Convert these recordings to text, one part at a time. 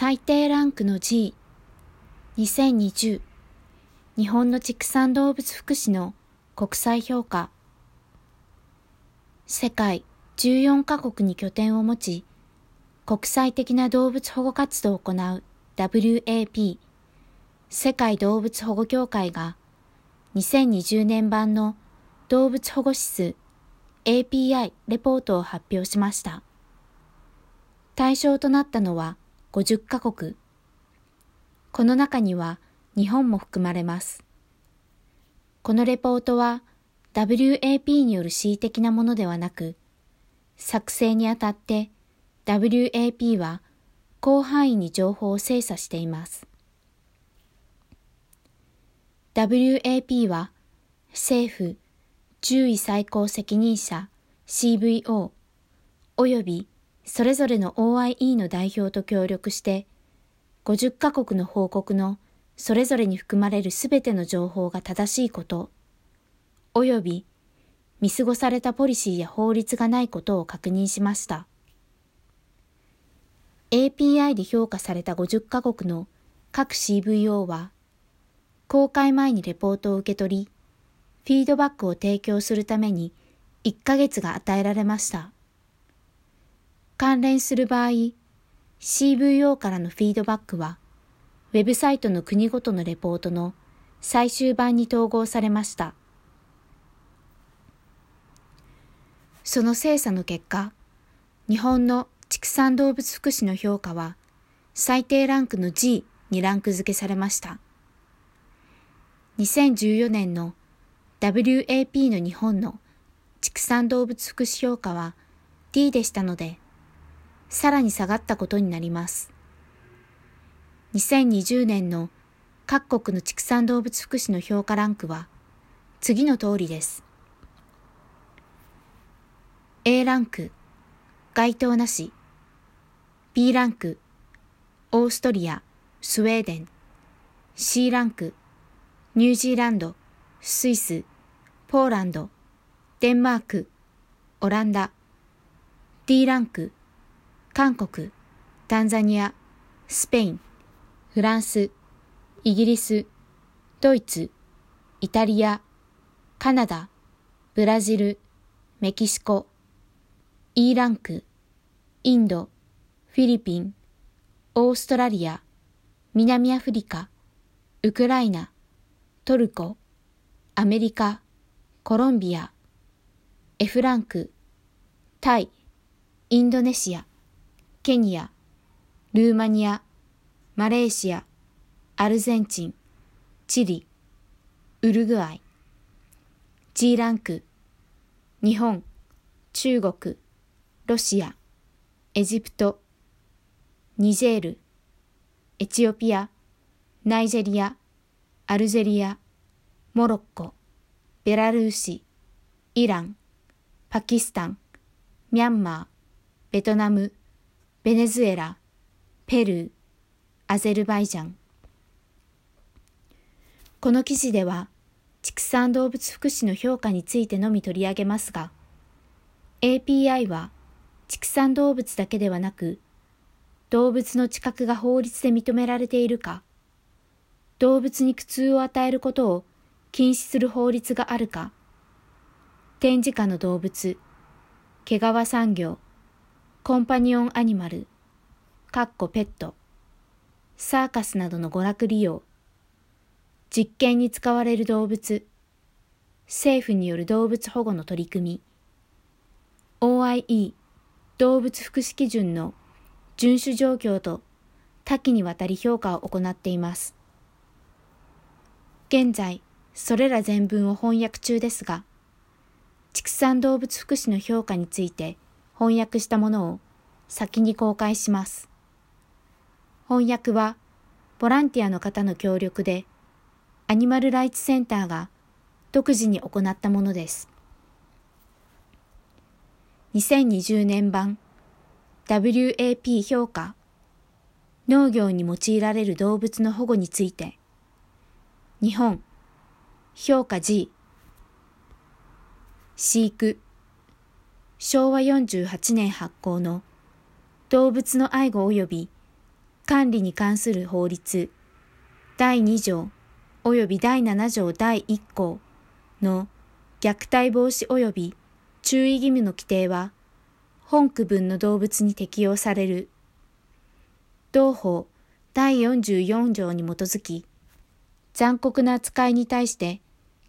最低ランクの G 2020日本の畜産動物福祉の国際評価。世界14カ国に拠点を持ち国際的な動物保護活動を行う WAP 世界動物保護協会が2020年版の動物保護指数 API レポートを発表しました。対象となったのは50カ国。この中には日本も含まれます。このレポートは WAP による恣意的なものではなく、作成にあたって WAP は広範囲に情報を精査しています。WAP は政府獣医最高責任者 CVO およびそれぞれの OIE の代表と協力して50カ国の報告のそれぞれに含まれるすべての情報が正しいこと、および見過ごされたポリシーや法律がないことを確認しました。API で評価された50カ国の各 CVO は、公開前にレポートを受け取り、フィードバックを提供するために1ヶ月が与えられました。関連する場合、CVO からのフィードバックは、ウェブサイトの国ごとのレポートの最終版に統合されました。その精査の結果、日本の畜産動物福祉の評価は最低ランクの G にランク付けされました。2014年の WAP の日本の畜産動物福祉評価は D でしたので、さらに下がったことになります。2020年の各国の畜産動物福祉の評価ランクは次の通りです。A ランク、該当なし。B ランク、オーストリア、スウェーデン。C ランク、ニュージーランド、スイス、ポーランド、デンマーク、オランダ、D ランク、韓国、タンザニア、スペイン、フランス、イギリス、ドイツ、イタリア、カナダ、ブラジル、メキシコ、E ランク、インド、フィリピン、オーストラリア、南アフリカ、ウクライナ、トルコ、アメリカ、コロンビア、F ランク、タイ、インドネシア、ケニア、ルーマニア、マレーシア、アルゼンチン、チリ、ウルグアイ、G ランク、日本、中国、ロシア、エジプト、ニジェール、エチオピア、ナイジェリア、アルジェリア、モロッコ、ベラルーシ、イラン、パキスタン、ミャンマー、ベトナム、ベネズエラ、ペルー、アゼルバイジャン。この記事では、畜産動物福祉の評価についてのみ取り上げますが、API は畜産動物だけではなく、動物の知覚が法律で認められているか、動物に苦痛を与えることを禁止する法律があるか、展示下の動物、毛皮産業、コンパニオンアニマル、かっこペット、サーカスなどの娯楽利用、実験に使われる動物、政府による動物保護の取り組み、OIE 動物福祉基準の遵守状況と多岐にわたり評価を行っています。現在、それら全文を翻訳中ですが、畜産動物福祉の評価について翻訳したものを先に公開します。翻訳は、ボランティアの方の協力で、アニマルライツセンターが独自に行ったものです。2020年版 WAP 評価農業に用いられる動物の保護について日本評価 G 飼育昭和48年発行の動物の愛護及び管理に関する法律第2条及び第7条第1項の虐待防止及び注意義務の規定は本区分の動物に適用される。同法第44条に基づき残酷な扱いに対して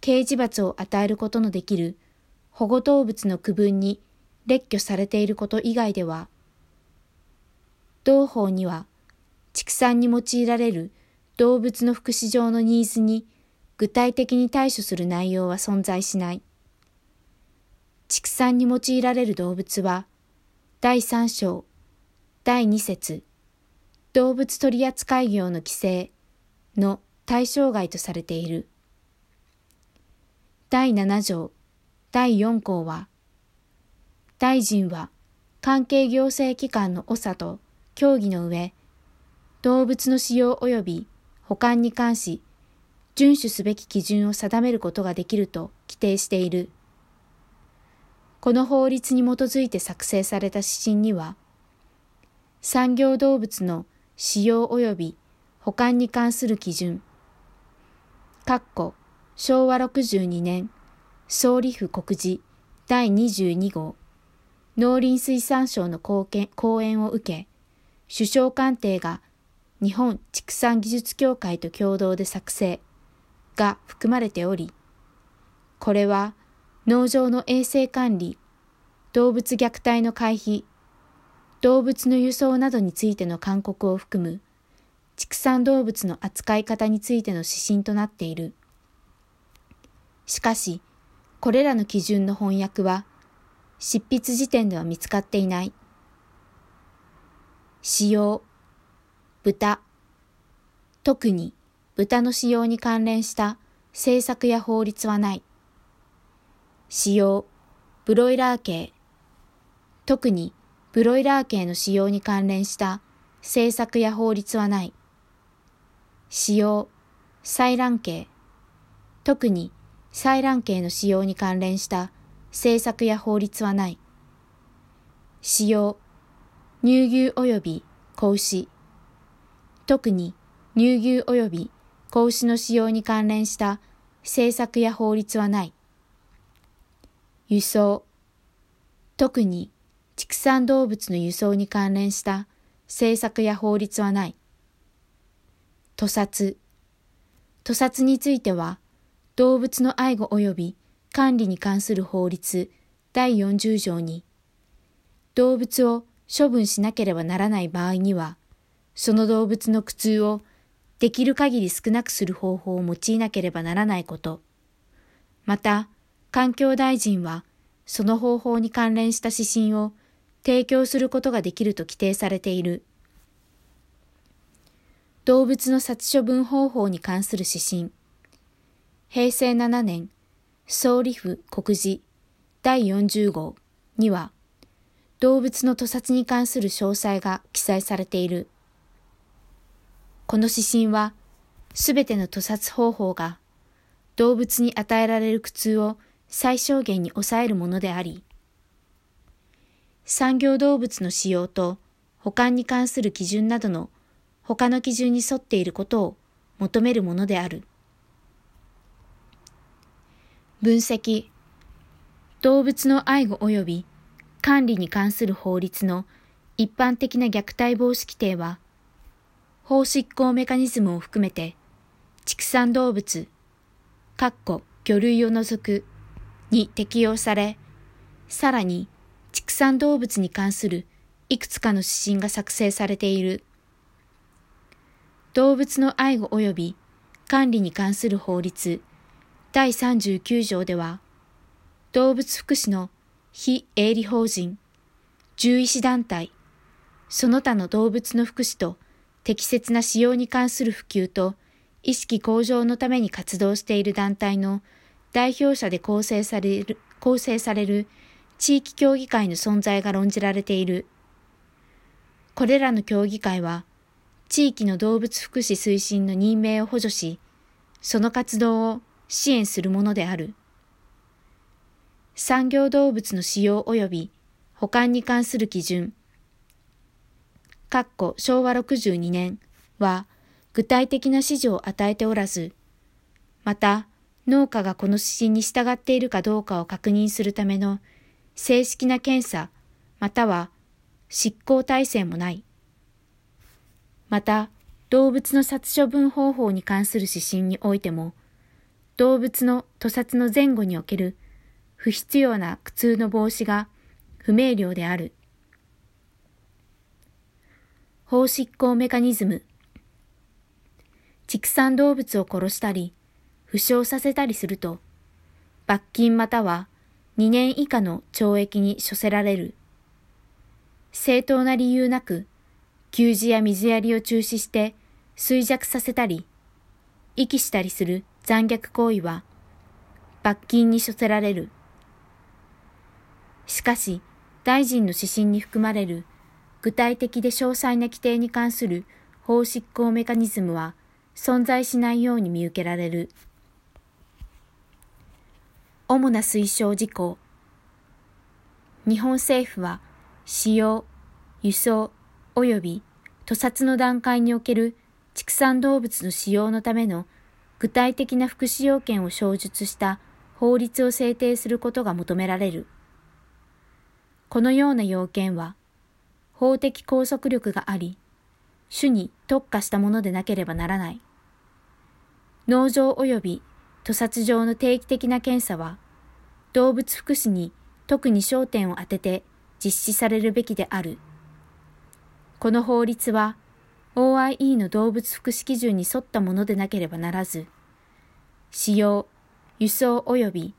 刑事罰を与えることのできる保護動物の区分に列挙されていること以外では、同法には畜産に用いられる動物の福祉上のニーズに具体的に対処する内容は存在しない。畜産に用いられる動物は、第3章、第2節、動物取扱業の規制の対象外とされている。第7条、第4項は、大臣は関係行政機関の長と協議の上、動物の使用及び保管に関し、遵守すべき基準を定めることができると規定している。この法律に基づいて作成された指針には、産業動物の使用及び保管に関する基準、括弧昭和62年総理府告示第22号農林水産省の講演を受け、首相官邸が日本畜産技術協会と共同で作成が含まれており、これは農場の衛生管理、動物虐待の回避、動物の輸送などについての勧告を含む畜産動物の扱い方についての指針となっている。しかし、これらの基準の翻訳は、執筆時点では見つかっていない。使用、豚、特に豚の使用に関連した政策や法律はない。使用、ブロイラー系、特にブロイラー系の使用に関連した政策や法律はない。使用、採卵系、特に採卵系の使用に関連した政策や法律はない。使用、乳牛及び子牛、特に乳牛及び子牛の使用に関連した政策や法律はない。輸送、特に畜産動物の輸送に関連した政策や法律はない。屠殺、屠殺については、動物の愛護及び管理に関する法律第40条に、動物を処分しなければならない場合には、その動物の苦痛をできる限り少なくする方法を用いなければならないこと。また、環境大臣は、その方法に関連した指針を提供することができると規定されている。動物の殺処分方法に関する指針。平成7年、総理府告示第40号には、動物の屠殺に関する詳細が記載されている。この指針は、すべての屠殺方法が動物に与えられる苦痛を最小限に抑えるものであり、産業動物の使用と保管に関する基準などの他の基準に沿っていることを求めるものである。分析動物の愛護及び管理に関する法律の一般的な虐待防止規定は法執行メカニズムを含めて、畜産動物、かっこ魚類を除くに適用され、さらに畜産動物に関するいくつかの指針が作成されている。動物の愛護及び管理に関する法律第39条では、動物福祉の非営利法人、獣医師団体、その他の動物の福祉と適切な使用に関する普及と意識向上のために活動している団体の代表者で構成される構成される地域協議会の存在が論じられている。これらの協議会は、地域の動物福祉推進の任命を補助し、その活動を支援するものである。産業動物の使用及び保管に関する基準、昭和62年は具体的な指示を与えておらず、また農家がこの指針に従っているかどうかを確認するための正式な検査または執行体制もない。また、動物の殺処分方法に関する指針においても、動物の屠殺の前後における不必要な苦痛の防止が不明瞭である。法執行メカニズム。畜産動物を殺したり、負傷させたりすると、罰金または2年以下の懲役に処せられる。正当な理由なく、給仕や水やりを中止して衰弱させたり、遺棄したりする残虐行為は、罰金に処せられる。しかし、大臣の指針に含まれる具体的で詳細な規定に関する法執行メカニズムは存在しないように見受けられる。主な推奨事項。日本政府は使用、輸送及び屠殺の段階における畜産動物の使用のための具体的な福祉要件を詳述した法律を制定することが求められる。このような要件は、法的拘束力があり、種に特化したものでなければならない。農場及び屠殺場の定期的な検査は、動物福祉に特に焦点を当てて実施されるべきである。この法律は OIE の動物福祉基準に沿ったものでなければならず、使用、輸送及び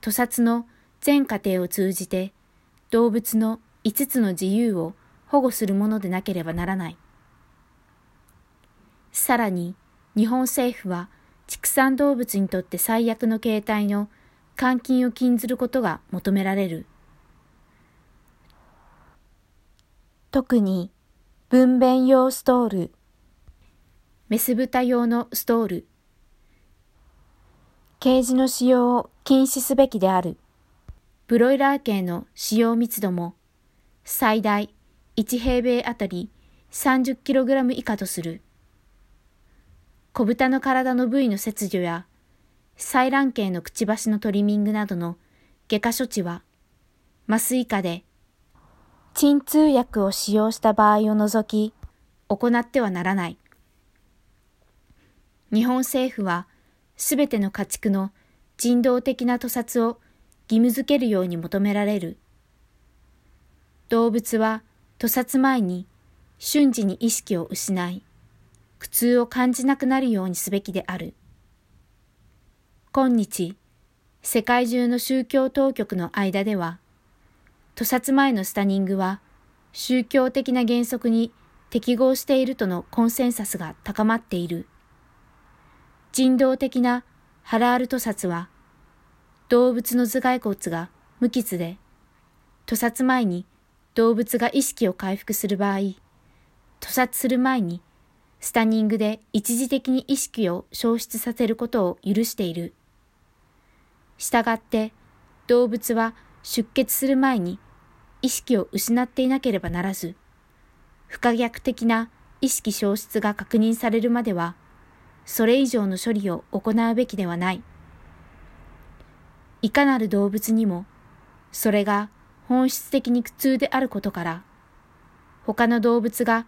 屠殺の全過程を通じて動物の5つの自由を保護するものでなければならない。さらに、日本政府は畜産動物にとって最悪の形態の監禁を禁ずることが求められる。特に分娩用ストール。メス豚用のストール。ケージの使用を禁止すべきである。ブロイラー系の使用密度も最大1平米あたり 30kg 以下とする。小豚の体の部位の切除や採卵系のくちばしのトリミングなどの外科処置は麻酔下で鎮痛薬を使用した場合を除き、行ってはならない。日本政府は、すべての家畜の人道的な屠殺を義務づけるように求められる。動物は屠殺前に瞬時に意識を失い、苦痛を感じなくなるようにすべきである。今日、世界中の宗教当局の間では、屠殺前のスタニングは宗教的な原則に適合しているとのコンセンサスが高まっている。人道的なハラール屠殺は動物の頭蓋骨が無傷で屠殺前に動物が意識を回復する場合、屠殺する前にスタニングで一時的に意識を消失させることを許している。したがって動物は出血する前に意識を失っていなければならず、不可逆的な意識消失が確認されるまでは、それ以上の処理を行うべきではない。いかなる動物にも、それが本質的に苦痛であることから、他の動物が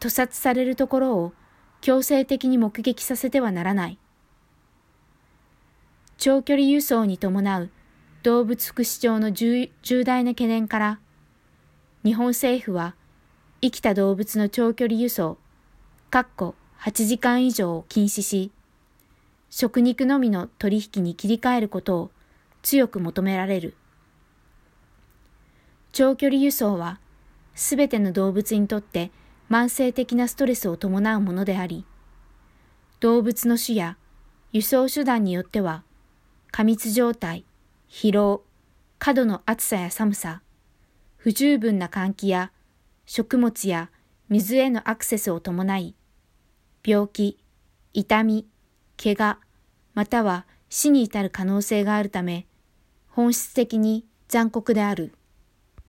屠殺されるところを強制的に目撃させてはならない。長距離輸送に伴う動物福祉庁の重大な懸念から、日本政府は生きた動物の長距離輸送、かっこ8時間以上を禁止し、食肉のみの取引に切り替えることを強く求められる。長距離輸送は、すべての動物にとって慢性的なストレスを伴うものであり、動物の種や輸送手段によっては、過密状態、疲労、過度の暑さや寒さ、不十分な換気や食物や水へのアクセスを伴い、病気、痛み、怪我、または死に至る可能性があるため、本質的に残酷である。